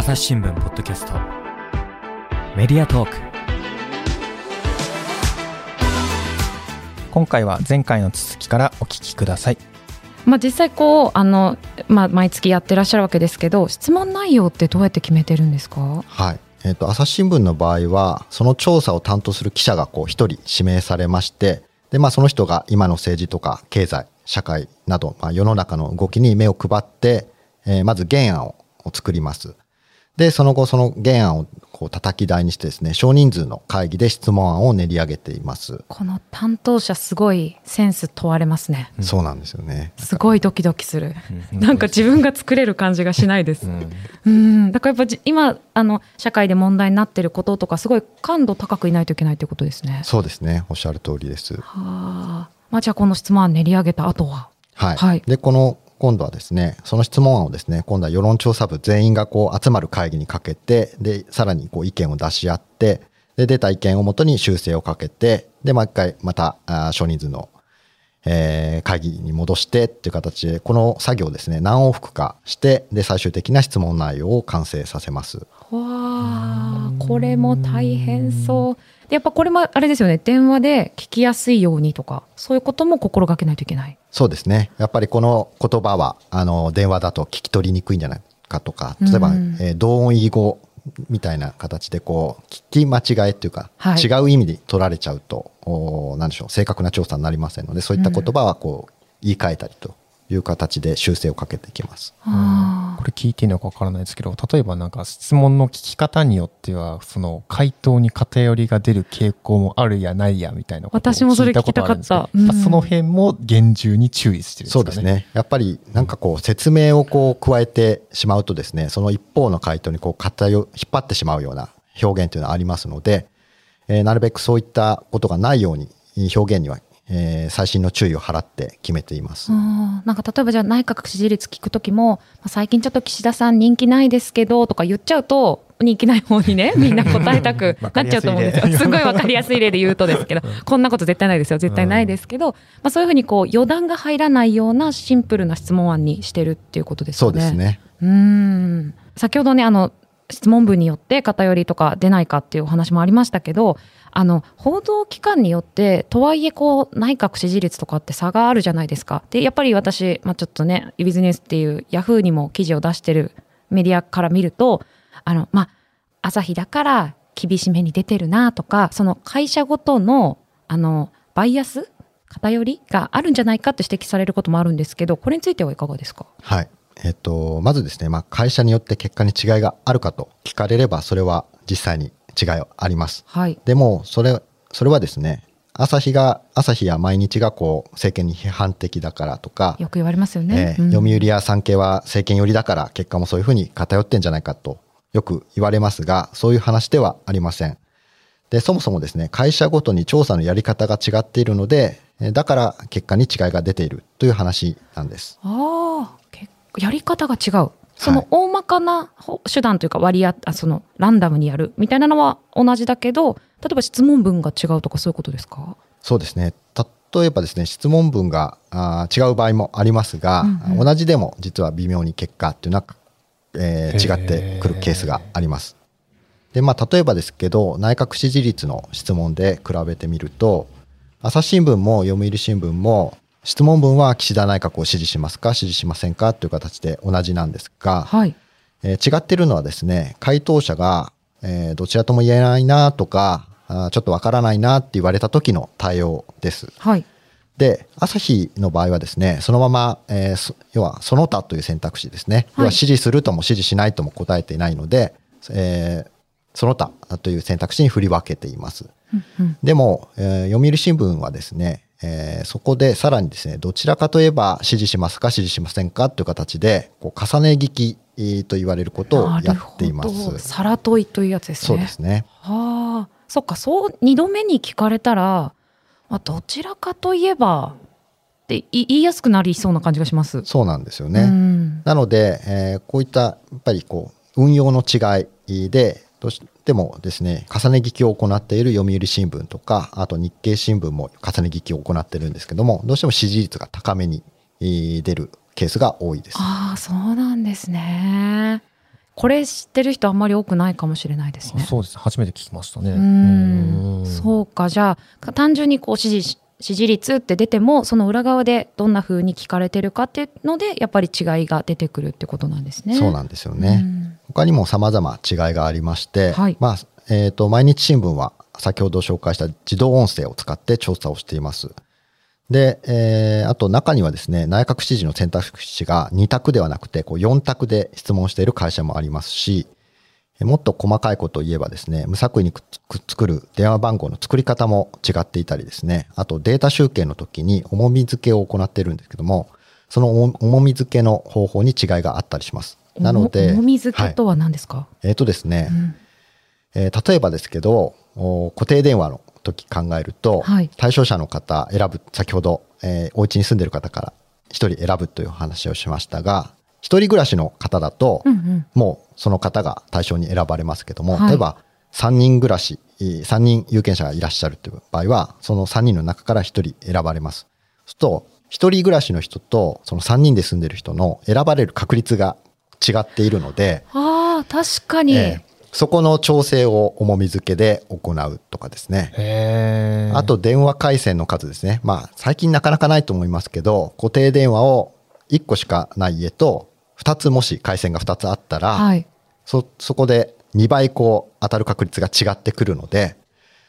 朝日新聞ポッドキャストメディアトーク今回は前回の続きからお聞きくださいまあ、実際こうあの、まあ、毎月やってらっしゃるわけですけど質問内容ってどうやって決めてるんですか？はい。えっ、と、朝日新聞の場合は、その調査を担当する記者がこう一人指名されまして、で、まあその人が今の政治とか経済、社会など、まあ世の中の動きに目を配って、えーまず原案を作ります。で、その後その原案をこう叩き台にしてですね、少人数の会議で質問案を練り上げています。この担当者すごいセンス問われますねそうなんですよね。すごいドキドキするうんなんか自分が作れる感じがしないですうんだからやっぱじ今あの社会で問題になってることとかすごい感度高くいないといけないということですねそうですね。おっしゃる通りです。はあまあじゃあこの質問案練り上げた後ははい。はいで、この、今度はですね、その質問案をですね、今度は世論調査部全員がこう集まる会議にかけて、で、さらにこう意見を出し合って、で、出た意見をもとに修正をかけて、で、もう一回また、少人数の、えー会議に戻してっていう形で、この作業をですね、何往復かして、で、最終的な質問内容を完成させます。わあこれも大変そうやっぱこれもあれですよね。電話で聞きやすいようにとかそういうことも心がけないといけない。そうですね。やっぱりこの言葉は、あの、電話だと聞き取りにくいんじゃないかとか、例えば、うんえー同音異義語みたいな形で、こう、聞き間違えっていうか、はい。違う意味で取られちゃうと、おーなんでしょう、正確な調査になりませんので、そういった言葉は、こう、言い換えたりという形で修正をかけていきます。あこれ聞いていいのかわからないですけど例えばなんか質問の聞き方によってはその回答に偏りが出る傾向もあるやないやみたいなことを私もそれ聞きたことあるんですけどうんまあその辺も厳重に注意してるんですかねそうですね。やっぱり、なんかこう、説明をこう、加えてしまうとですね、その一方の回答にこう、偏、引っ張ってしまうような表現というのはありますので、えーなるべくそういったことがないように、表現には、えー細心の注意を払って決めています。あなんか例えばじゃあ内閣支持率聞くときも、まあ最近ちょっと岸田さん人気ないですけどとか言っちゃうと人気ない方にね みんな答えたくなっちゃうと思うんですよ。すごいわかりやすい例で言うとですけどこんなこと絶対ないですよ絶対ないですけど、まあ、そういうふうにこう余談が入らないようなシンプルな質問案にしてるっていうことですね。うですね。うーん先ほどねあの質問文によって偏りとか出ないかっていうお話もありましたけどあの報道機関によってとはいえこう内閣支持率とかって差があるじゃないですか。でやっぱり私、まあ、ちょっとねビジネスっていうヤフーにも記事を出してるメディアから見るとあのまあ朝日だから厳しめに出てるなとかその会社ごとのあのバイアス偏りがあるんじゃないかって指摘されることもあるんですけどこれについてはいかがですか？はい。えっと、まずですね、まあ、会社によって結果に違いがあるかと聞かれれば、それは実際に違いはあります。はいでも、それ、それはですね、朝日が、朝日や毎日がこう、政権に批判的だからとか、よく言われますよね。えーうん読売や産経は政権寄りだから結果もそういうふうに偏ってんじゃないかとよく言われますが、そういう話ではありません。で、そもそもですね、会社ごとに調査のやり方が違っているので、えーだから結果に違いが出ているという話なんです。あやり方が違う。その大まかなほ手段というか割合あそのランダムにやるみたいなのは同じだけど例えば質問文が違うとかそういうことですか？そうですね。例えばですね、質問文があー違う場合もありますが、うんうん同じでも実は微妙に結果っていうのは、えー違ってくるケースがあります。で、まあ、例えばですけど、内閣支持率の質問で比べてみると、朝日新聞も読売新聞も、質問文は岸田内閣を支持しますか、支持しませんかという形で同じなんですが、はい。えー違ってるのはですね、回答者が、えーどちらとも言えないなとか、あーちょっとわからないなって言われた時の対応です。はい。で、朝日の場合はですね、そのまま、えーそ要はその他という選択肢ですね。要は支持するとも支持しないとも答えていないので、えーその他という選択肢に振り分けています。うんうんでも、えー読売新聞はですね、えーそこでさらにですね、どちらかといえば支持しますか支持しませんかという形で、こう重ね聞きえーと言われることをやっています。皿問いというやつですね。そうですね。はあ、そっか、そう二度目に聞かれたら、まあ、どちらかといえばってい言いやすくなりそうな感じがします。そうなんですよね。うんなので、えーこういったやっぱりこう運用の違いでどうしてもですね重ね聞きを行っている読売新聞とかあと日経新聞も重ね聞きを行ってるんですけどもどうしても支持率が高めにえー出るケースが多いです。ああ、そうなんですね。これ知ってる人あんまり多くないかもしれないですね。そうです初めて聞きましたね。ううんそうかじゃあ単純にこう支持支持率って出てもその裏側でどんな風に聞かれてるかっていうのでやっぱり違いが出てくるってことなんですね。そうなんですよね。他にも様々違いがありまして、はいまあ、えっ、と、毎日新聞は先ほど紹介した自動音声を使って調査をしています。で、えーあと中にはですね、内閣支持の選択肢が2択ではなくて、こう4択で質問している会社もありますし、えもっと細かいことを言えばですね、無作為にくっつく作る電話番号の作り方も違っていたりですね、あとデータ集計の時に重み付けを行っているんですけども、その重重み付けの方法に違いがあったりします。なので、重み付けはいとは何ですか、えっ、とですね、うん。えー例えばですけど、お固定電話の時考えると、はい。対象者の方選ぶ、先ほど、えーお家に住んでる方から一人選ぶという話をしましたが、一人暮らしの方だと、うんうん。もうその方が対象に選ばれますけども、はい。例えば3人暮らし、3人有権者がいらっしゃるという場合は、その3人の中から1人選ばれます。そうすると、1人暮らしの人とその3人で住んでる人の選ばれる確率が違っているので、ああ確かに、えーそこの調整を重み付けで行うとかですね。あと電話回線の数ですね。まあ最近なかなかないと思いますけど、固定電話を1個しかない家と、2つもし回線が2つあったら、はいそ、そこで2倍こう当たる確率が違ってくるので、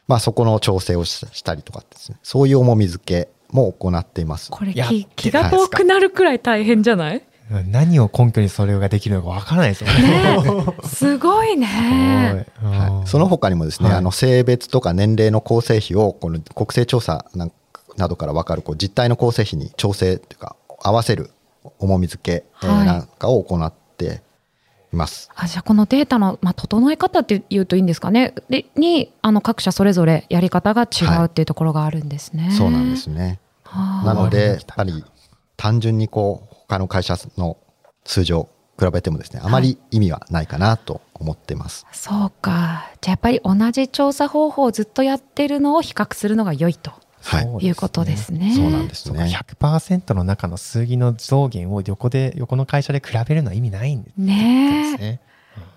まあそこの調整をししたりとかですね。そういう重み付けも行っています。これ気が遠くなるくらい大変じゃない？何を根拠にそれができるのかわからないですよね。すごいね。はい、その他にもですね、はい。あの性別とか年齢の構成比をこの国勢調査などから分かるこう実態の構成比に調整というか合わせる重み付けなんかを行っています。あじゃあこのデータの、まあ、整え方っていうといいんですかね。でにあの各社それぞれやり方が違うっていうところがあるんですね。そうなんですね。はあなのでやあっぱり単純にこう他の会社の数字を比べてもですねあまり意味はないかなと思ってます。そうか。じゃあやっぱり同じ調査方法をずっとやってるのを比較するのが良いとはい、いうことですね。そうなんですそうか。ね。100%の中の数字の増減を横で横の会社で比べるのは意味ないんですね。え。ね。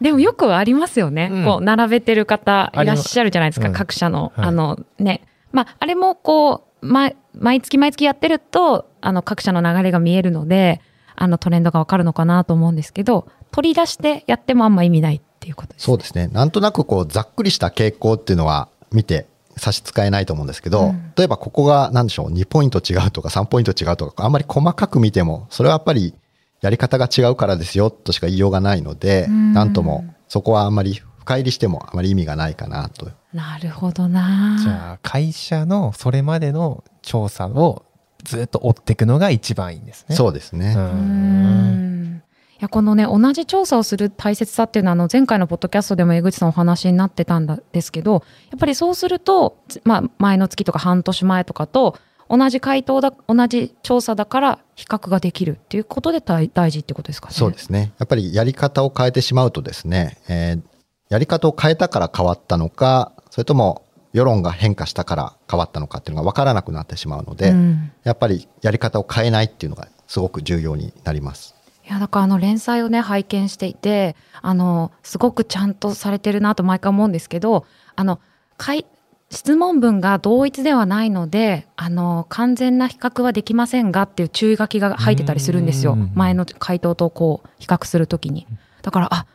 でもよくありますよね、うん。こう並べてる方いらっしゃるじゃないですか、うん各社の、はい。あのね。まああれもこう、ま、毎月毎月やってるとあの各社の流れが見えるのであのトレンドがわかるのかなと思うんですけど取り出してやってもあんま意味ないっていうことです。そうですね。なんとなくこうざっくりした傾向っていうのは見て差し支えないと思うんですけど、うん。例えばここが何でしょう、2ポイント違うとか3ポイント違うとか、あんまり細かく見ても、それはやっぱりやり方が違うからですよとしか言いようがないので、うん。なんともそこはあんまり深入りしてもあまり意味がないかなと。なるほどな。じゃあ会社のそれまでの調査をずっと追っていくのが一番いいんですね。そうですね。ううんんいやこのね同じ調査をする大切さっていうのはあの前回のポッドキャストでも江口さんお話になってたんですけどやっぱりそうすると、つまあ、前の月とか半年前とかと同じ回答だ同じ調査だから比較ができるっていうことで大大事ってことですかね。そうですね。やっぱりやり方を変えてしまうとですね、えーやり方を変えたから変わったのか、それとも世論が変化したから変わったのかっていうのが分からなくなってしまうので、うん。やっぱりやり方を変えないっていうのがすごく重要になります。いやだからあの連載をね拝見していてあのすごくちゃんとされてるなと毎回思うんですけどあのかい質問文が同一ではないのであの完全な比較はできませんがっていう注意書きが入ってたりするんですよ。うん。前の回答とこう比較するときに。だからあ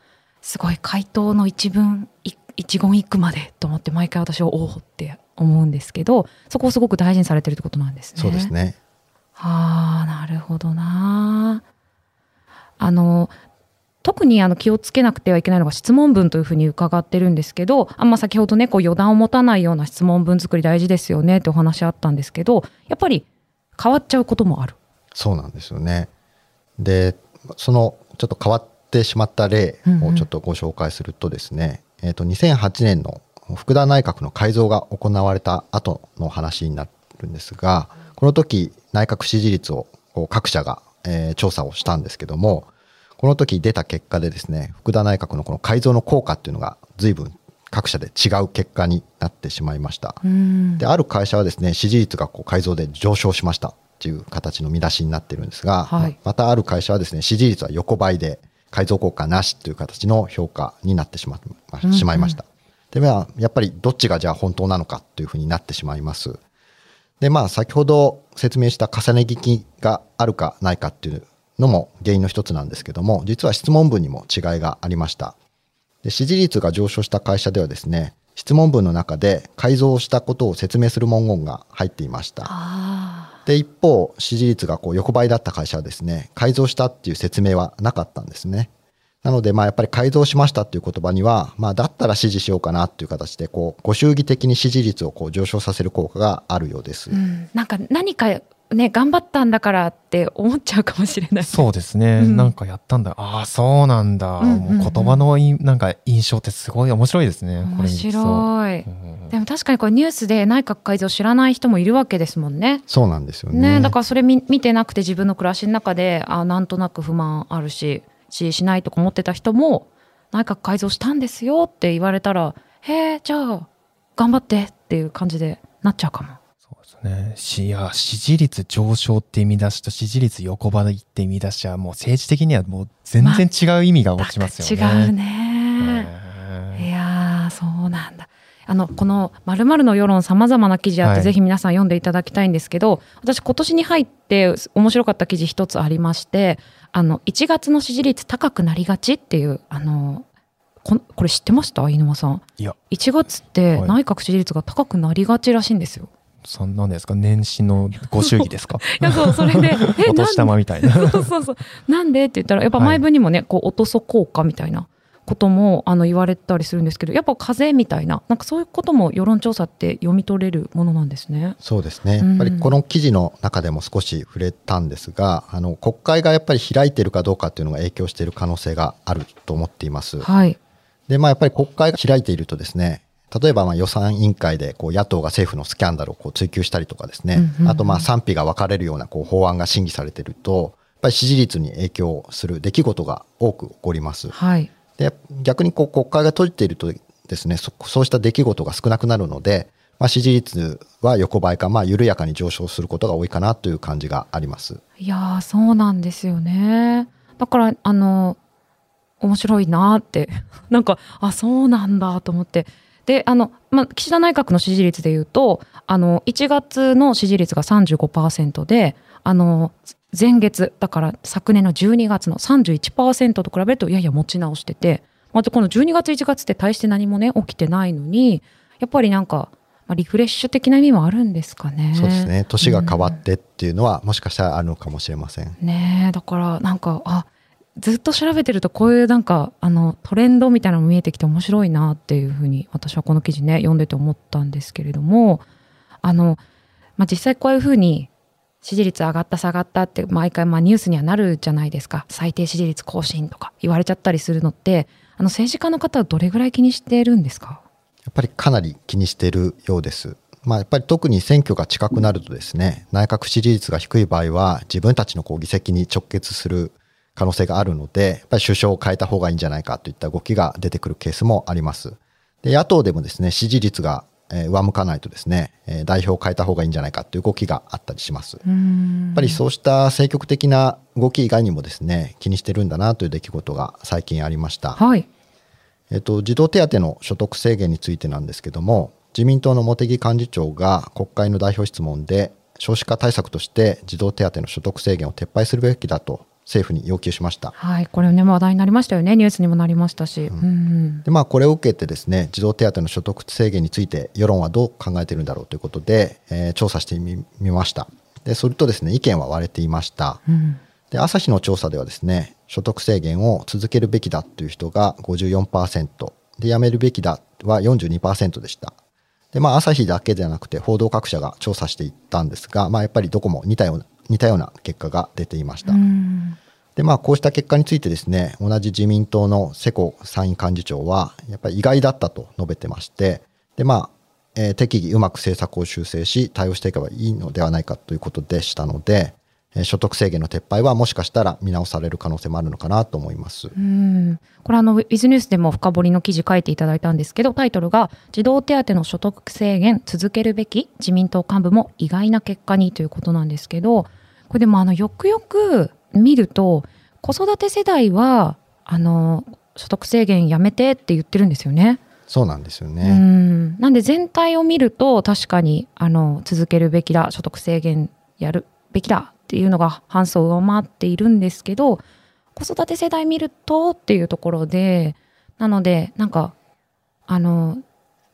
すごい回答の一文い一言一句までと思って毎回私はおおって思うんですけどそこをすごく大事にされてるってことなんですね。そうですね。ああ、なるほどな。あの、特にあの気をつけなくてはいけないのが質問文というふうに伺ってるんですけど、あんま先ほどね、こう余談を持たないような質問文作り大事ですよねってお話あったんですけど、やっぱり変わっちゃうこともある。そうなんですよね。で、そのちょっと変わってしまった例をちょっとご紹介するとですね、えっ、と、2008年の福田内閣の改造が行われた後の話になるんですが、この時内閣支持率を各社が、えー調査をしたんですけども、この時出た結果でですね、福田内閣のこの改造の効果っていうのが随分各社で違う結果になってしまいました。うんである会社はですね支持率がこう改造で上昇しましたっていう形の見出しになってるんですが、はいまたある会社はですね支持率は横ばいで改造効果なしという形の評価になってしま,、しまいました。で、まあ、やっぱりどっちがじゃあ本当なのかというふうになってしまいます。で、まあ、先ほど説明した重ね聞きがあるかないかっていうのも原因の一つなんですけども、実は質問文にも違いがありました。で支持率が上昇した会社ではですね、質問文の中で改造したことを説明する文言が入っていました。で、一方、支持率がこう横ばいだった会社はですね、改造したっていう説明はなかったんですね。なので、まあやっぱり改造しましたっていう言葉には、まあだったら支持しようかなっていう形で、こう、ご祝儀的に支持率をこう上昇させる効果があるようです。うん、なんか何かね頑張ったんだからって思っちゃうかもしれない。そうですね、うんなんかやったんだああそうなんだ、うんうんうんもう言葉のいなんか印象ってすごい面白いですねこ面白い。うんでも確かにこれニュースで内閣改造知らない人もいるわけですもんね。そうなんですよね。ねだからそれ見見てなくて自分の暮らしの中であなんとなく不満あるし支持しないとか思ってた人も内閣改造したんですよって言われたらへえじゃあ頑張ってっていう感じでなっちゃうかも。ねしいや支持率上昇って意味出しと支持率横ばいって意味出しはもう政治的にはもう全然違う意味が持ちますよね。違うね。ねいやーそうなんだ。あのこの「まるの世論」さまざまな記事あって、はいぜひ皆さん読んでいただきたいんですけど私今年に入って面白かった記事一つありましてあの1月の支持率高くなりがちっていうあのここれ知ってました？飯沼さんいや1月ってはい内閣支持率が高くなりがちらしいんですよ。そんなんですか？年始のご祝儀ですか？いやそうそれで えお年玉みたいな。そうそうそう。なんでって言ったら、やっぱ前文にもね、こう、落とそ効果みたいなことも、あの、言われたりするんですけど、やっぱ風みたいな、なんかそういうことも世論調査って読み取れるものなんですね。そうですね。うんやっぱりこの記事の中でも少し触れたんですが、あの、国会がやっぱり開いているかどうかっていうのが影響している可能性があると思っています。はい。で、まあやっぱり国会が開いているとですね、例えばまあ予算委員会でこう野党が政府のスキャンダルをこう追及したりとかですね、うんうんうんあとまあ賛否が分かれるようなこう法案が審議されていると、やっぱり支持率に影響する出来事が多く起こります。はい。で逆にこう国会が閉じているとですねそそうした出来事が少なくなるので、まあ、支持率は横ばいか、まあ、緩やかに上昇することが多いかなという感じがあります。いやー、そうなんですよね。だから、あの、面白いなーって、なんか、あ、そうなんだと思って。で、あの、まあ、岸田内閣の支持率で言うと、あの、1月の支持率が35%で、あの、前月、だから昨年の12月の31%と比べると、いやいや持ち直してて、またこの12月1月って大して何もね、起きてないのに、やっぱりなんか、まあ、リフレッシュ的な意味もあるんですかね。そうですね年が変わってっていうのは、もしかしたらあるのかもしれません。ねえだからなんかあずっと調べてるとこういうなんかあのトレンドみたいなのも見えてきて面白いなっていうふうに私はこの記事ね読んでて思ったんですけれどもあの、まあ、実際こういうふうに支持率上がった下がったって毎回まあニュースにはなるじゃないですか最低支持率更新とか言われちゃったりするのってあの政治家の方はどれぐらい気にしてるんですか？やっぱりかなり気にしてるようです。まあ、やっぱり特に選挙が近くなるとですね、内閣支持率が低い場合は、自分たちのこう議席に直結する可能性があるので、やっぱり首相を変えた方がいいんじゃないかといった動きが出てくるケースもあります。で野党でもですね、支持率がえー上向かないとですね、えー代表を変えた方がいいんじゃないかという動きがあったりします。やうんっぱりそうした積極的な動き以外にもですね、気にしてるんだなという出来事が最近ありました。はいえっと、児童手当の所得制限についてなんですけども、自民党の茂木幹事長が国会の代表質問で、少子化対策として児童手当の所得制限を撤廃するべきだと政府に要求しました。はいこれね話題になりましたよね。ニュースにもなりましたし、うん。うんでまあ、これを受けてですね児童手当の所得制限について世論はどう考えているんだろうということで、えー調査してみみました。でそれとですね意見は割れていました。うん。で朝日の調査ではですね所得制限を続けるべきだという人が54%でやめるべきだは42%でした。でまあ朝日だけではなくて報道各社が調査していったんですが、まあ、やっぱりどこも似たような似たような結果が出ていました、うん。でまあこうした結果についてですね同じ自民党の世耕参院幹事長はやっぱり意外だったと述べてましてでまあ、えー適宜うまく政策を修正し対応していけばいいのではないかということでしたので、えー所得制限の撤廃はもしかしたら見直される可能性もあるのかなと思います。うん。これあのウィズニュースでも深掘りの記事書いていただいたんですけどタイトルが「児童手当の所得制限続けるべき自民党幹部も意外な結果に」ということなんですけどこれでもあのよくよく見ると子育て世代はあの所得制限やめてって言ってるんですよね。そうなんですようね。んなんで全体を見ると確かにあの続けるべきだ所得制限やるべきだっていうのが半数を上回っているんですけど子育て世代見るとっていうところでなのでなんかあの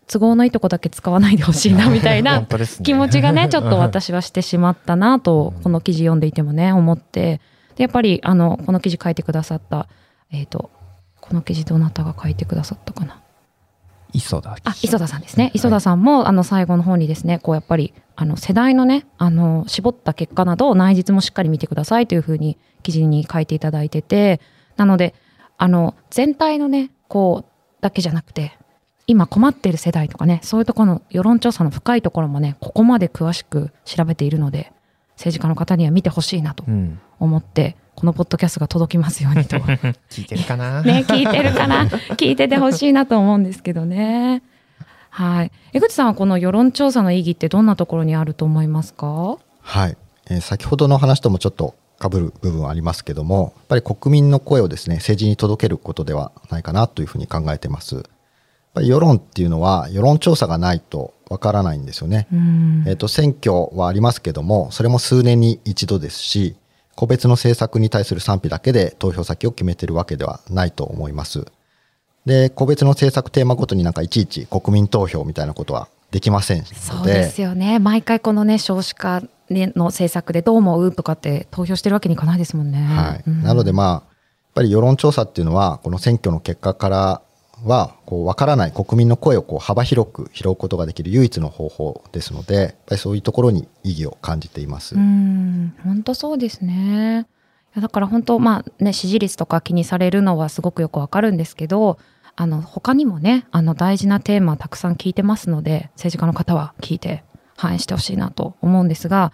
都合のいいとこだけ使わないでほしいな みたいな気持ちがね ちょっと私はしてしまったなとうんこの記事読んでいてもね思って。でやっぱりあのこの記事書いてくださったえっ、とこの記事どなたが書いてくださったかな。磯田あ磯田さんですね。はい磯田さんもあの最後の方にですねこうやっぱりあの世代のねあの絞った結果など内実もしっかり見てくださいというふうに記事に書いていただいてて。なのであの全体のねこうだけじゃなくて今困っている世代とかねそういうところの世論調査の深いところもねここまで詳しく調べているので政治家の方には見てほしいなとうん。思ってこのポッドキャストが届きますようにと 聞いてるかな？ね、聞いてるかな？聞いててほしいなと思うんですけどね。はい。江口さんはこの世論調査の意義ってどんなところにあると思いますか？はい、えー先ほどの話ともちょっと被る部分はありますけどもやっぱり国民の声をですね政治に届けることではないかなというふうに考えてますぱり世論っていうのは世論調査がないとわからないんですよね、うん。えっと選挙はありますけどもそれも数年に一度ですし個別の政策に対する賛否だけで投票先を決めてるわけではないと思います。で個別の政策テーマごとになんかいちいち国民投票みたいなことはできませんので。そうですよね。毎回このね、少子化の政策でどう思うとかって投票してるわけにいかないですもんね。はい、うん。なのでまあやっぱり世論調査っていうのはこの選挙の結果からはこう分からない国民の声をこう幅広く拾うことができる唯一の方法ですのでやっぱりそういうところに意義を感じています。うん、本当そうですね。いやだから本当まあね支持率とか気にされるのはすごくよくわかるんですけど、あの他にもねあの大事なテーマたくさん聞いてますので政治家の方は聞いて反映してほしいなと思うんですが、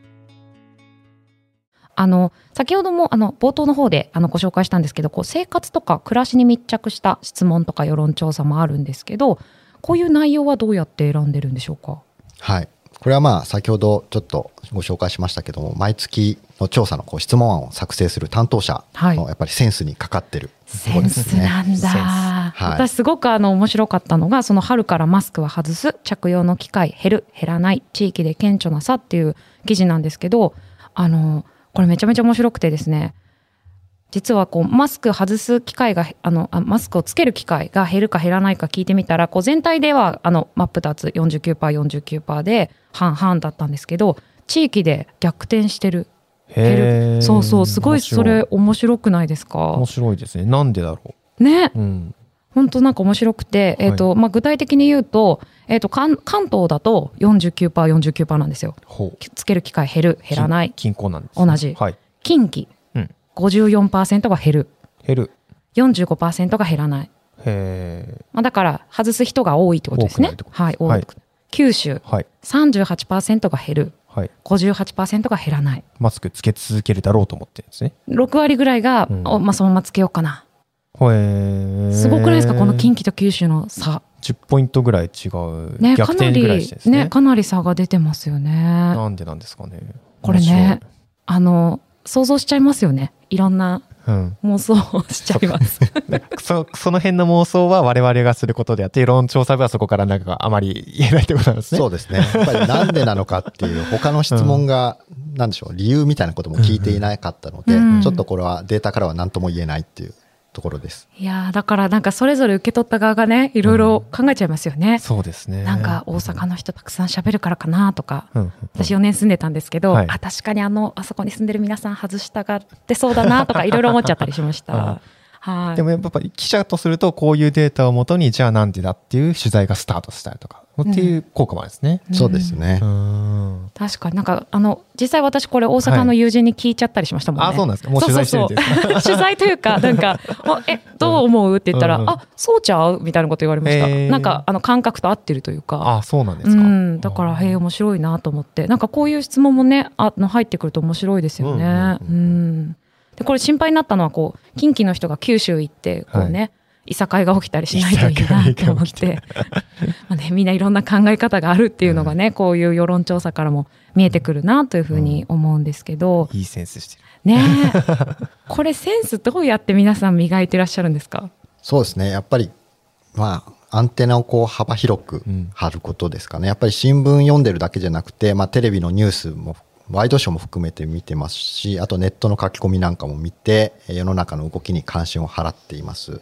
あの先ほどもあの冒頭の方であのご紹介したんですけどこう生活とか暮らしに密着した質問とか世論調査もあるんですけどこういう内容はどうやって選んでるんでしょうか？はい。これはまあ先ほどちょっとご紹介しましたけども毎月の調査のこう質問案を作成する担当者はい。のやっぱりセンスにかかってるとセン。スなんだ、はい。私すごくあの面白かったのがその春からマスクは外す着用の機会減る減らない地域で顕著な差っていう記事なんですけどあのこれめちゃめちゃ面白くてですね。実はこうマスク外す機会があのあマスクをつける機会が減るか減らないか聞いてみたらこう全体ではあの真っ二つ 49%49% で半々だったんですけど地域で逆転してる。減る。そうそうすごいそれ面白くないですか？面白いですね。なんでだろね。ううん本当なんか面白くて、えーとまあ、具体的に言うと,、えー、と関関東だと 49%49% 49%なんですよ。つける機会減る減らない。均衡なんですね。同じ。はい。近畿、うん。54%が減る。減る。45%が減らない、へまあ、だから外す人が多いってことですね。はい多い、はい。九州ーはい38%が減る。はい。58%が減らない。マスクつけ続けるだろうと思ってるんですね。6割ぐらいが、うん。おまあ、そのままつけようかなすごくないですか？この近畿と九州の差。10ポイントぐらい違う、ね逆転かなりぐらいしてですね。ねかなり差が出てますよね。なんでなんですかね。これねあの想像しちゃいますよね。いろんな面妄想をしちゃいます。うん、そその辺の妄想は我々がすることであって世論調査部はそこからなんかあまり言えないってことなんですね。そうですね。やっぱりなんでなのかっていう他の質問が、なんでしょう、理由みたいなことも聞いていなかったので、うん。ちょっとこれはデータからは何とも言えないっていうところです。いやーだからなんかそれぞれ受け取った側がねいろいろ考えちゃいますよね、そうですね。なんか大阪の人たくさん喋るからかなとか、うんうん私4年住んでたんですけど、はい。あ確かにあのあそこに住んでる皆さん外したがってそうだなとか いろいろ思っちゃったりしました。あ。はい。でもやっぱり記者とするとこういうデータをもとにじゃあなんでだっていう取材がスタートしたりとかっていう効果もあるんですね。うんそうですねう。ん確かになんかあの実際私これ大阪の友人に聞いちゃったりしましたもんね。あそうなんですか？もう取材してるんですかそうそうそう取材というかなんか「あえどう思う?」って言ったら「うんうんあそうちゃう?」みたいなこと言われました。へーなんかあの感覚と合ってるというか。あそうなんでうすか、ん、だからへえ面白いなと思ってなんかこういう質問もねあの入ってくると面白いですよね。うんうんうんでこれ心配になったのはこう近畿の人が九州行ってこうね、いさかいが起きたりしないといいなと思って。まあ、ね、みんないろんな考え方があるっていうのがね、こういう世論調査からも見えてくるなというふうに思うんですけど、いいセンスしてる。ねえ。これセンスどうやって皆さん磨いてらっしゃるんですか？そうですね。やっぱり、まあ、アンテナをこう幅広くうん。張ることですかね。やっぱり新聞読んでるだけじゃなくて、まあ、テレビのニュースも、ワイドショーも含めて見てますし、あとネットの書き込みなんかも見て、え世の中の動きに関心を払っています。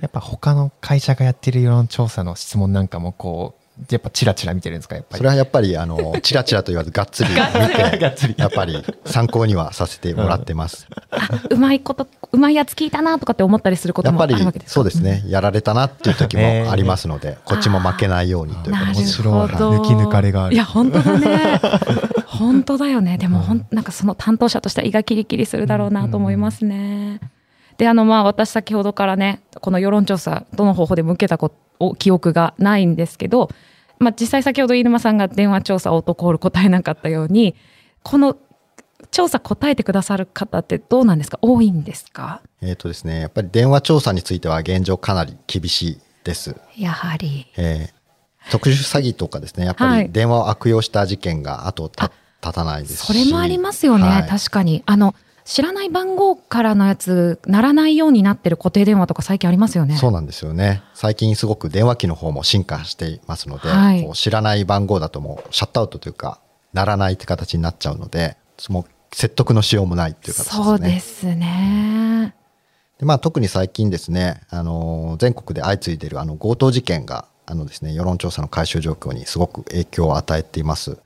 やっぱ他の会社がやってる世論調査の質問なんかもこうやっぱチラチラ見てるんですかやっぱり？それはやっぱり、あの、チラチラと言わず、がっつり見て、やっぱり参考にはさせてもらってます。うまいことうまいやつ聞いたなとかって思ったりすることもあやっぱりるわけですか？そうですね、やられたなっていう時もありますので、こっちも負けないようにというなる形で。面白いほど。抜き抜かれがある。いや本当だね。本当だよね。でもほんなんかその担当者としては胃がキリキリするだろうなと思いますね。であのまあ私先ほどからねこの世論調査どの方法でも受けたこお記憶がないんですけど、まあ、実際先ほど飯沼さんが電話調査オートコール答えなかったようにこの調査答えてくださる方ってどうなんですか？多いんですか？えっ、とですね、やっぱり電話調査については現状かなり厳しいです。やはり。えー特殊詐欺とかですね、やっぱはいり電話を悪用した事件が後を絶たないですし。それもありますよね、はい確かにあの知らない番号からのやつ鳴らないようになってる固定電話とか最近ありますよねそうなんですよね。最近すごく電話機の方も進化していますので、はい知らない番号だともうシャットアウトというか、鳴らないって形になっちゃうので、もう説得のしようもないっていう形ですね。そうですねでまあ、特に最近ですね、あの全国で相次いでいるあの強盗事件があのですね世論調査の回収状況にすごく影響を与えています。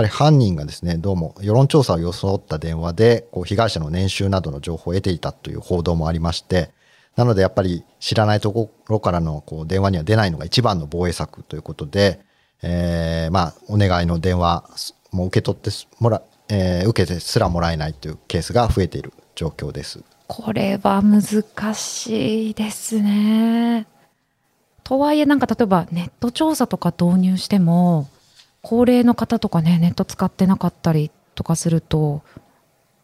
ぱり犯人がですねどうも世論調査を装った電話でこう被害者の年収などの情報を得ていたという報道もありましてなのでやっぱり知らないところからのこう電話には出ないのが一番の防衛策ということで、えーまあお願いの電話も受け取ってすもら、えー受けてすらもらえないというケースが増えている状況です。これは難しいですねとはいえなんか例えばネット調査とか導入しても高齢の方とかねネット使ってなかったりとかすると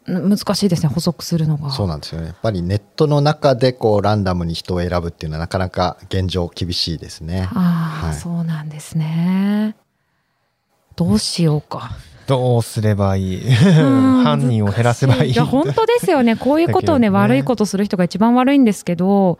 ん難しいですね補足するのが。そうなんですよね。やっぱりネットの中でこうランダムに人を選ぶっていうのはなかなか現状厳しいですね。ああ、はい。そうなんですね。どうしようか。どうすればいい？うん。犯人を減らせばいい？や本当ですよね。こういうことをねね。悪いことする人が一番悪いんですけど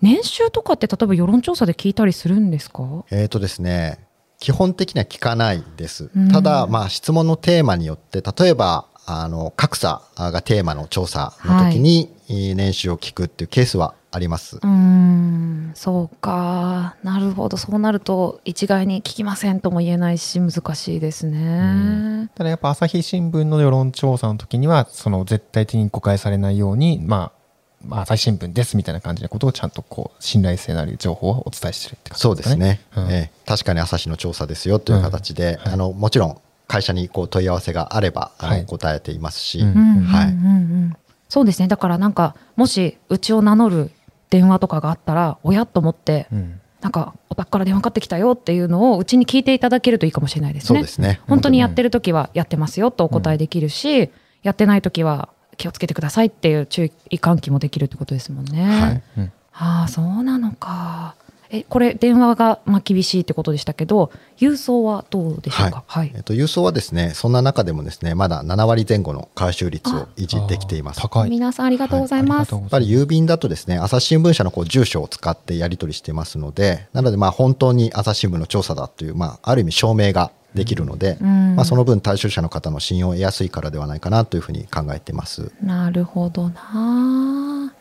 年収とかって例えば世論調査で聞いたりするんですか？えーとですね、基本的には聞かないです。うん。ただ、まあ質問のテーマによって、例えば、あの、格差がテーマの調査の時に、えー年収を聞くっていうケースはあります。うーんそうか。なるほど。そうなると一概に聞きませんとも言えないし難しいですね、ただやっぱ朝日新聞の世論調査の時にはその絶対的に誤解されないようにまあまあ朝日新聞ですみたいな感じのことをちゃんとこう信頼性のある情報をお伝えしてるって感じそうですね。うん。えー確かに朝日の調査ですよという形で、はいあの、もちろん会社にこう問い合わせがあれば、あのはい。答えていますし、うん。うんうんうんはい。うんそうですね。だからなんかもしうちを名乗る電話とかがあったらおやと思ってうん。なんかお宅から電話かかってきたよっていうのをうちに聞いていただけるといいかもしれないですね。そうですね。本当にやってる時はやってますよとお答えできるし、やってない時は気をつけてくださいっていう注意喚起もできるってことですもんね。はいうんああそうなのか。えこれ電話がまあ厳しいってことでしたけど郵送はどうでしょうか？はい。えっと、郵送はですね、そんな中でもですね、まだ7割前後の回収率を維持できています。高い皆さんありがとうございます。はやっぱり郵便だとですね、朝日新聞社のこう住所を使ってやり取りしてますので、なのでまあ本当に朝日新聞の調査だという、まあある意味証明ができるので、うんまあその分対象者の方の信用を得やすいからではないかなというふうに考えています。なるほどな。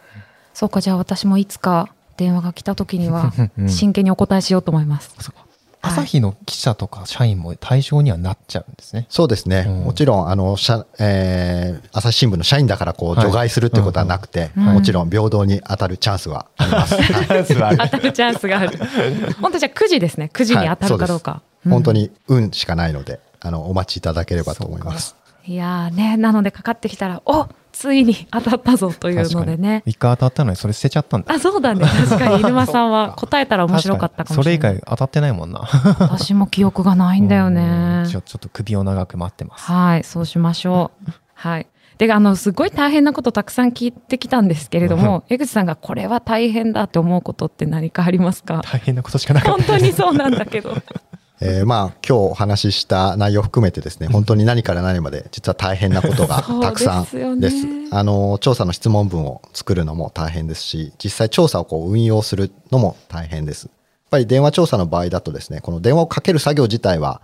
そうかじゃあ私もいつか電話が来た時には うん真剣にお答えしようと思います。朝日の記者とか社員も対象にはなっちゃうんですね。そうですね。うんもちろん、あの、社、えー朝日新聞の社員だからこうはい除外するっていうことはなくて、うんうんもちろん平等に当たるチャンスはあります。は い当たるチャンスがある。本当じゃあ9時ですね。9時に当たるかどうか。本当に運しかないので、ああの、お待ちいただければと思います。いやーね、なのでかかってきたら、おついに当たったぞというのでね。一回当たったのにそれ捨てちゃったんだ。あ、そうだね。確かに、犬間さんは答えたら面白かったかもしれない。それ以外当たってないもんな。私も記憶がないんだよね うん。ちょちょっと首を長く待ってます。はい、そうしましょう。はい。で、あの、すごい大変なことたくさん聞いてきたんですけれども、江口さんがこれは大変だって思うことって何かありますか？大変なことしかなかった本当にそうなんだけど。えーまあ今日お話しした内容を含めてですね本当に何から何まで実は大変なことがたくさんでです。あの調査の質問文を作るのも大変ですし実際調査をこう運用するのも大変です。やっぱり電話調査の場合だとですねこの電話をかける作業自体は、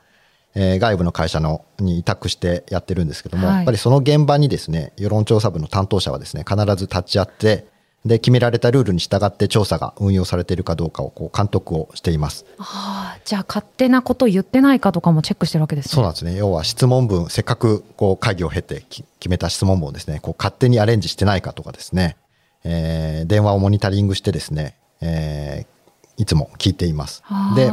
えー外部の会社のに委託してやってるんですけども、はい。やっぱりその現場にですね世論調査部の担当者はですね必ず立ち会ってで決められたルールに従って調査が運用されているかどうかをこう監督をしていますああ、じゃあ勝手なこと言ってないかとかもチェックしてるわけですね。そうなんですね。要は質問文、せっかくこう会議を経てき決めた質問文をですね、こう勝手にアレンジしてないかとかですね、えー電話をモニタリングしてですね、えーいつも聞いています。で、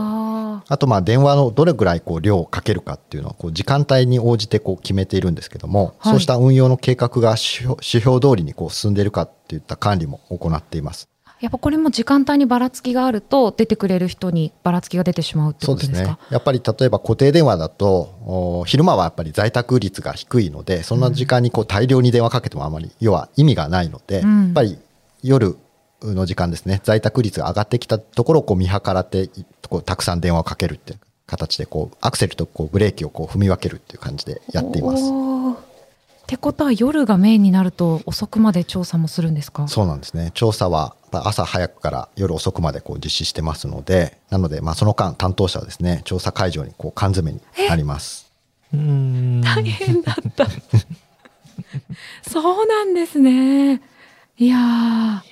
ああとまあ電話のどれぐらいこう量をかけるかっていうのはこう時間帯に応じてこう決めているんですけども、はいそうした運用の計画が指標指標通りにこう進んでいるかっていった管理も行っています。あやっぱこれも時間帯にばらつきがあると出てくれる人にばらつきが出てしまうってそうことですか？ですね。やっぱり例えば固定電話だと、お昼間はやっぱり在宅率が低いので、そんな時間にこう大量に電話かけてもあまり、要は意味がないので、うんやっぱり夜の時間ですね、在宅率が上がってきたところをこう見計らって、こうたくさん電話をかけるっていう形で、こうアクセルとこうブレーキをこう踏み分けるっていう感じでやっています。ってことは夜がメインになると遅くまで調査もするんですか？そうなんですね。調査は朝早くから夜遅くまでこう実施してますので、なので、まあその間担当者はですね、調査会場にこう缶詰になります。うーん大変だった。そうなんですね。いやー。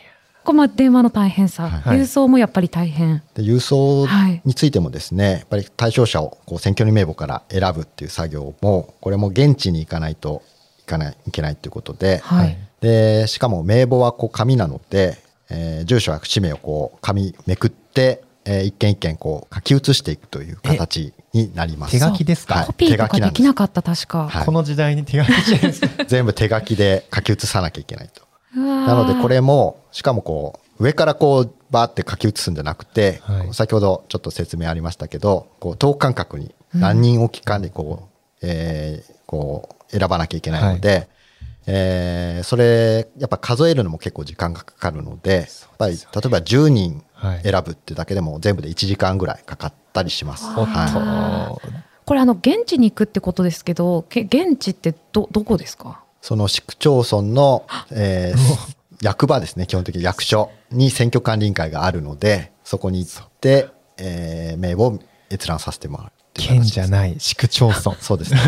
これまあ電話の大変さ、はい郵送もやっぱり大変。で郵送はいについてもですね、やっぱり対象者をこう選挙人名簿から選ぶっていう作業もこれも現地に行かないといかないいけないということで,、はい。でしかも名簿はこう紙なので、えー住所や氏名をこう紙めくって、えー一件一件こう書き写していくという形になります。手書きですか？はいコピーとかできなかった確か。はいこの時代に手書きですか？全部手書きで書き写さなきゃいけないと。なのでこれもしかもこう上からこうバーって書き写すんじゃなくて、はい。先ほどちょっと説明ありましたけどこう等間隔に何人おきかにこう,、えーこう選ばなきゃいけないので、えーそれやっぱ数えるのも結構時間がかかるのでやっぱり例えば10人はい。選ぶってだけでも全部で1時間ぐらいかかったりします。はい。これあの現地に行くってことですけど、け現地ってどどこですか？その市区町村の、えー役場ですね、基本的に役所に選挙管理委員会があるので、そこに行って、えー名簿を閲覧させてもらう県じゃない市区町村 そうですね。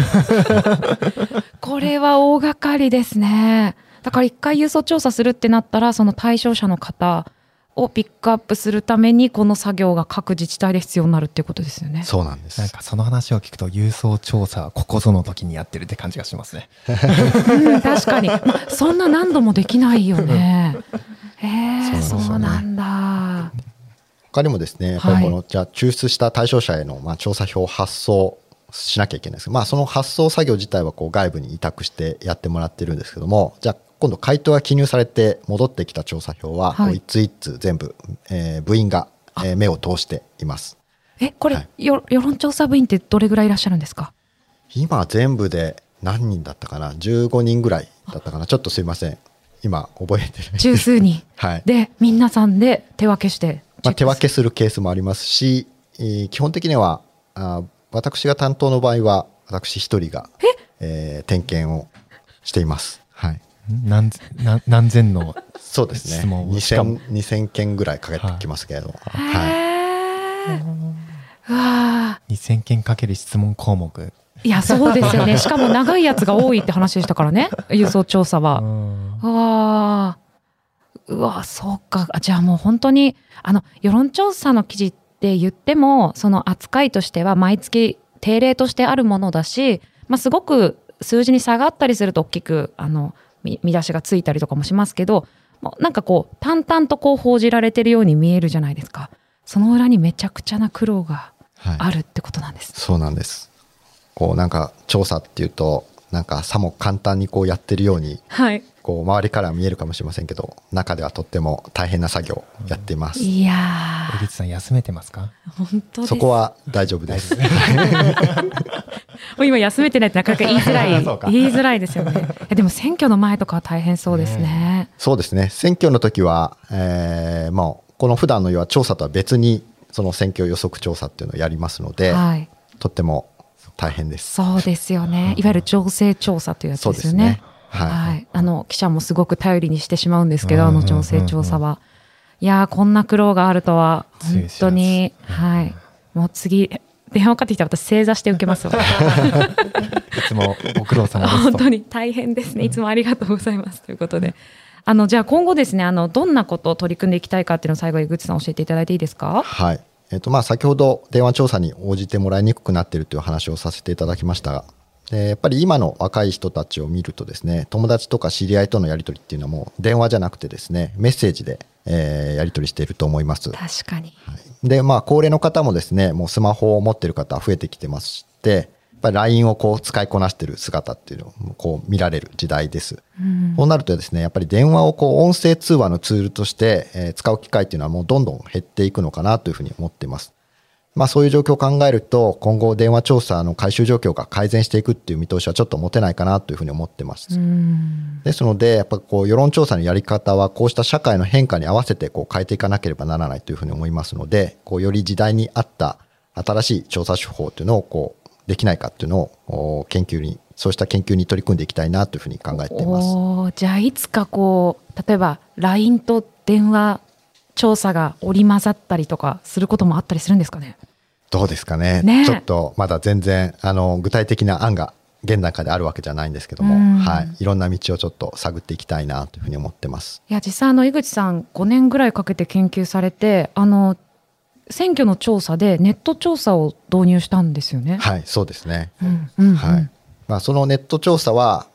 これは大掛かりですね。だから一回郵送調査するってなったら、その対象者の方をピックアップするために、この作業が各自治体で必要になるっていうことですよね。そうなんです。なんかその話を聞くと郵送調査はここぞの時にやってるって感じがしますねうん、確かに、まあそんな何度もできないよね。へえ、そうそうなんだ。他にもですね、やっぱりこの、じゃあ抽出した対象者への、まあ、調査票を発送しなきゃいけないんですけど、まあ、その発送作業自体はこう外部に委託してやってもらってるんですけども、じゃあ今度回答が記入されて戻ってきた調査票は、はい。一通一通全部、えー部員が、えー目を通しています。え、これ、はい。よ世論調査部員ってどれぐらいいらっしゃるんですか？今全部で何人だったかな？15人ぐらいだったかな？ちょっとすいません。今覚えてない十数人。はい、で、皆さんで手分けしてまあ、手分けけするケースもありますし、えー基本的にはあー私が担当の場合は私一人がえー点検をしています。はい何何何千のそうですね。質問を。しかも。2000 2000件ぐらいかけてきますけれども、はい。へーうわ2000件かける質問項目。ーいや、そうですよね。しかも長いやつが多いって話でしたからね。輸送調査は。うわー。うわそうか。あじゃあもう本当に、あの、世論調査の記事って言っても、その扱いとしては毎月定例としてあるものだし、まあ、すごく数字に差があったりすると大きく、あの、見見出しがついたりとかもしますけど、なんかこう、淡々とこう報じられてるように見えるじゃないですか。その裏にめちゃくちゃな苦労がはいあるってことなんです。そうなんですこうなんか調査っていうとなんかさも簡単にこうやってるようにはい。こう周りからは見えるかもしれませんけど中ではとっても大変な作業をやっています、いや江口さん休めてますか？ー、本当です。そこは大丈夫です もう今休めてないってなかなか言いづらい 言いづらいですよね。えでも選挙の前とかは大変そうですね。そうですね選挙の時は、えー、もうこの普段の要は調査とは別にその選挙予測調査っていうのをやりますので、はい。とっても大変ですそうですよね。いわゆる情勢調査というやつですよね。は、はいいあの記者もすごく頼りにしてしまうんですけど、うんあの情勢調査は。いやーこんな苦労があるとは本当にはい。もう次電話かかってきたら私正座して受けますわ。いつもご苦労様ですと本当に大変ですね。いつもありがとうございますということで。あのじゃあ今後ですねあのどんなことを取り組んでいきたいかっていうのを最後江口さん教えていただいていいですか？はい。えっと、まあ、先ほど電話調査に応じてもらいにくくなっているという話をさせていただきましたが、でやっぱり今の若い人たちを見るとですね、友達とか知り合いとのやり取りっていうのはもう電話じゃなくてですね、メッセージで、えーやり取りしていると思います。確かに。で、まあ、高齢の方もですね、もうスマホを持っている方増えてきてまして、やっぱり LINE をこう使いこなしている姿っていうのをこう見られる時代です。うんそうなるとですね、やっぱり電話をこう音声通話のツールとして、えー使う機会っていうのはもうどんどん減っていくのかなというふうに思っています。まあそういう状況を考えると、今後電話調査の回収状況が改善していくっていう見通しはちょっと持てないかなというふうに思ってます。うんですので、やっぱこう世論調査のやり方はこうした社会の変化に合わせてこう変えていかなければならないというふうに思いますので、こうより時代に合った新しい調査手法というのをこうできないかっていうのをお研究に、そうした研究に取り組んでいきたいなというふうに考えています。じゃあいつかこう例えば LINE と電話調査が織り交ざったりとかすることもあったりするんですかね？どうですかね。ね。えちょっとまだ全然あの具体的な案が現段階であるわけじゃないんですけども、うん。はい、いろんな道をちょっと探っていきたいなというふうに思ってます。いや実際あの井口さん5年ぐらいかけて研究されてあの選挙の調査でネット調査を導入したんですよね。はい、そうですね。うんうんうん。はい。まあそのネット調査は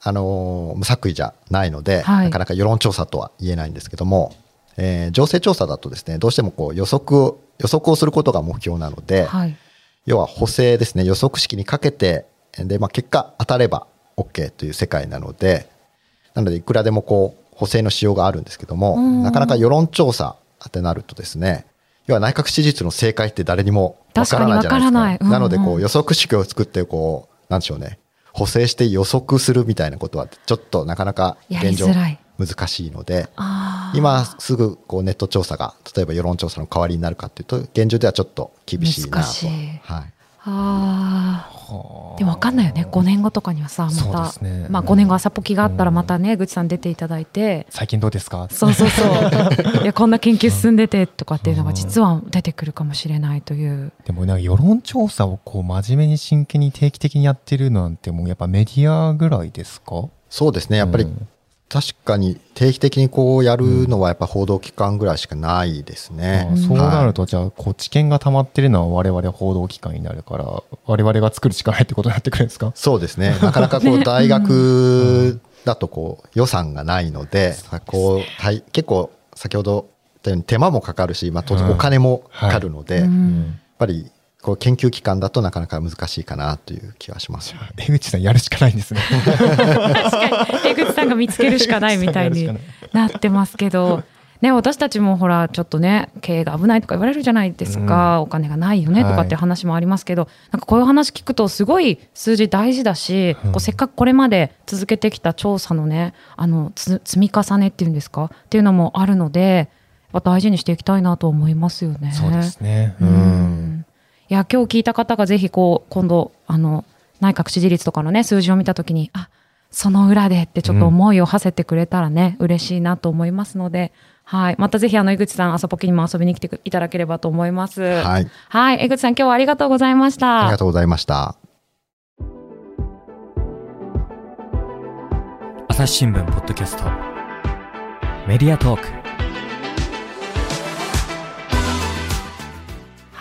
あのー無作為じゃないので、はい。なかなか世論調査とは言えないんですけども、えー情勢調査だとですね、どうしてもこう予測予測をすることが目標なので、はい。要は補正ですね予測式にかけてで、まあ、結果当たれば OK という世界なのでなのでいくらでもこう補正のしようがあるんですけどもうん。なかなか世論調査ってなるとですね要は内閣支持率の正解って誰にもわからないじゃないですか。確かない。うん。うんなのでこう予測式を作ってこうなんでしょうね補正して予測するみたいなことはちょっとなかなか現状づらい難しいので今すぐこうネット調査が例えば世論調査の代わりになるかっていうと現状ではちょっと厳しいなと。難しい。はい。あでも分かんないよね。5年後とかにはさまた、ね。まあ、5年後朝ポキがあったらまたね江口さん出ていただいて。最近どうですか？そうそうそう。いやこんな研究進んでてとかっていうのが実は出てくるかもしれないという。でもなんか世論調査をこう真面目に真剣に定期的にやってるなんてもうやっぱメディアぐらいですか？そうですね。やっぱりうん確かに定期的にこうやるのはやっぱ報道機関ぐらいしかないですね。ああそうなはいるとじゃあこう知見が溜まってるのは我々報道機関になるから我々が作るしかないってことになってくるんですか？そうですね。なかなかこう大学だとこう予算がないので、こうはい結構先ほど言ったように手間もかかるし、まあ当然お金もかかるので、うやっんぱりこう研究機関だとなかなか難しいかなという気はします。江口さんやるしかないんですね。確かに。江口さんが見つけるしかないみたいになってますけど。ね、私たちもほらちょっとね経営が危ないとか言われるじゃないですか、お金がないよねとかっていう話もありますけど、なんかこういう話聞くとすごい数字大事だし、うん。こうせっかくこれまで続けてきた調査のねあのつ積み重ねっていうんですか？っていうのもあるので大事にしていきたいなと思いますよね。そうですね。ううんんいや今日聞いた方がぜひこう今度あの内閣支持率とかのね数字を見たときにあその裏でってちょっと思いを馳せてくれたらね、嬉しいなと思いますので、はい、またぜひあの江口さん朝ポキにも遊びに来ていただければと思います。はい。はい、江口さん今日はありがとうございました。ありがとうございました。朝日新聞ポッドキャストメディアトーク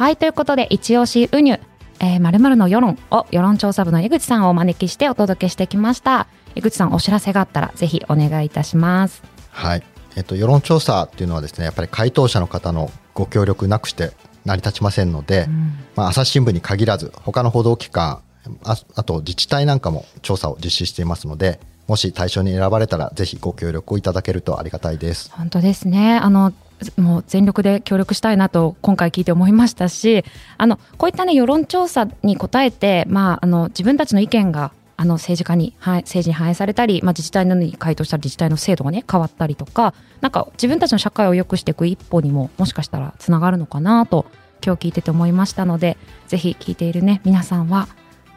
はい、ということで、一押しウニュ、えー、〇〇の世論を世論調査部の江口さんをお招きしてお届けしてきました。江口さん、お知らせがあったらぜひお願いいたします。はい。えっと、世論調査っていうのはですね、やっぱり回答者の方のご協力なくして成り立ちませんので、うんまあ、朝日新聞に限らず、他の報道機関、ああと自治体なんかも調査を実施していますので、もし対象に選ばれたら、ぜひご協力をいただけるとありがたいです。本当ですね。あのもう全力で協力したいなと今回聞いて思いましたし、あのこういったね世論調査に答えて、まああの自分たちの意見があの政治家に、政治に反映されたり、まあ、自治体のに回答したら自治体の制度がね変わったりとか、なんか自分たちの社会を良くしていく一歩にももしかしたらつながるのかなと今日聞いてて思いましたので、ぜひ聞いているね皆さんは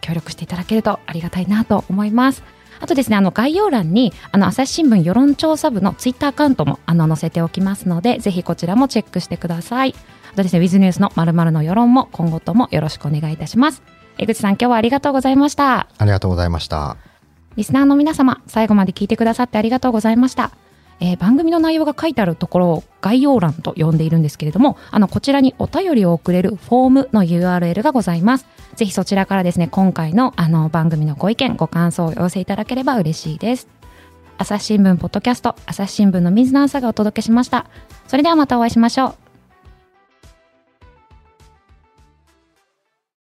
協力していただけるとありがたいなと思います。あとですね、あの概要欄にあの朝日新聞世論調査部のツイッターアカウントもあの載せておきますので、ぜひこちらもチェックしてください。あとですね、ウィズニュースのまるの世論も今後ともよろしくお願いいたします。江口さん、今日はありがとうございました。ありがとうございました。リスナーの皆様、最後まで聞いてくださってありがとうございました。えー番組の内容が書いてあるところを概要欄と呼んでいるんですけれども、あの、こちらにお便りを送れるフォームの URL がございます。ぜひそちらからですね、今回のあの番組のご意見、ご感想をお寄せいただければ嬉しいです。朝日新聞ポッドキャスト、朝日新聞の水野朝がお届けしました。それではまたお会いしましょう。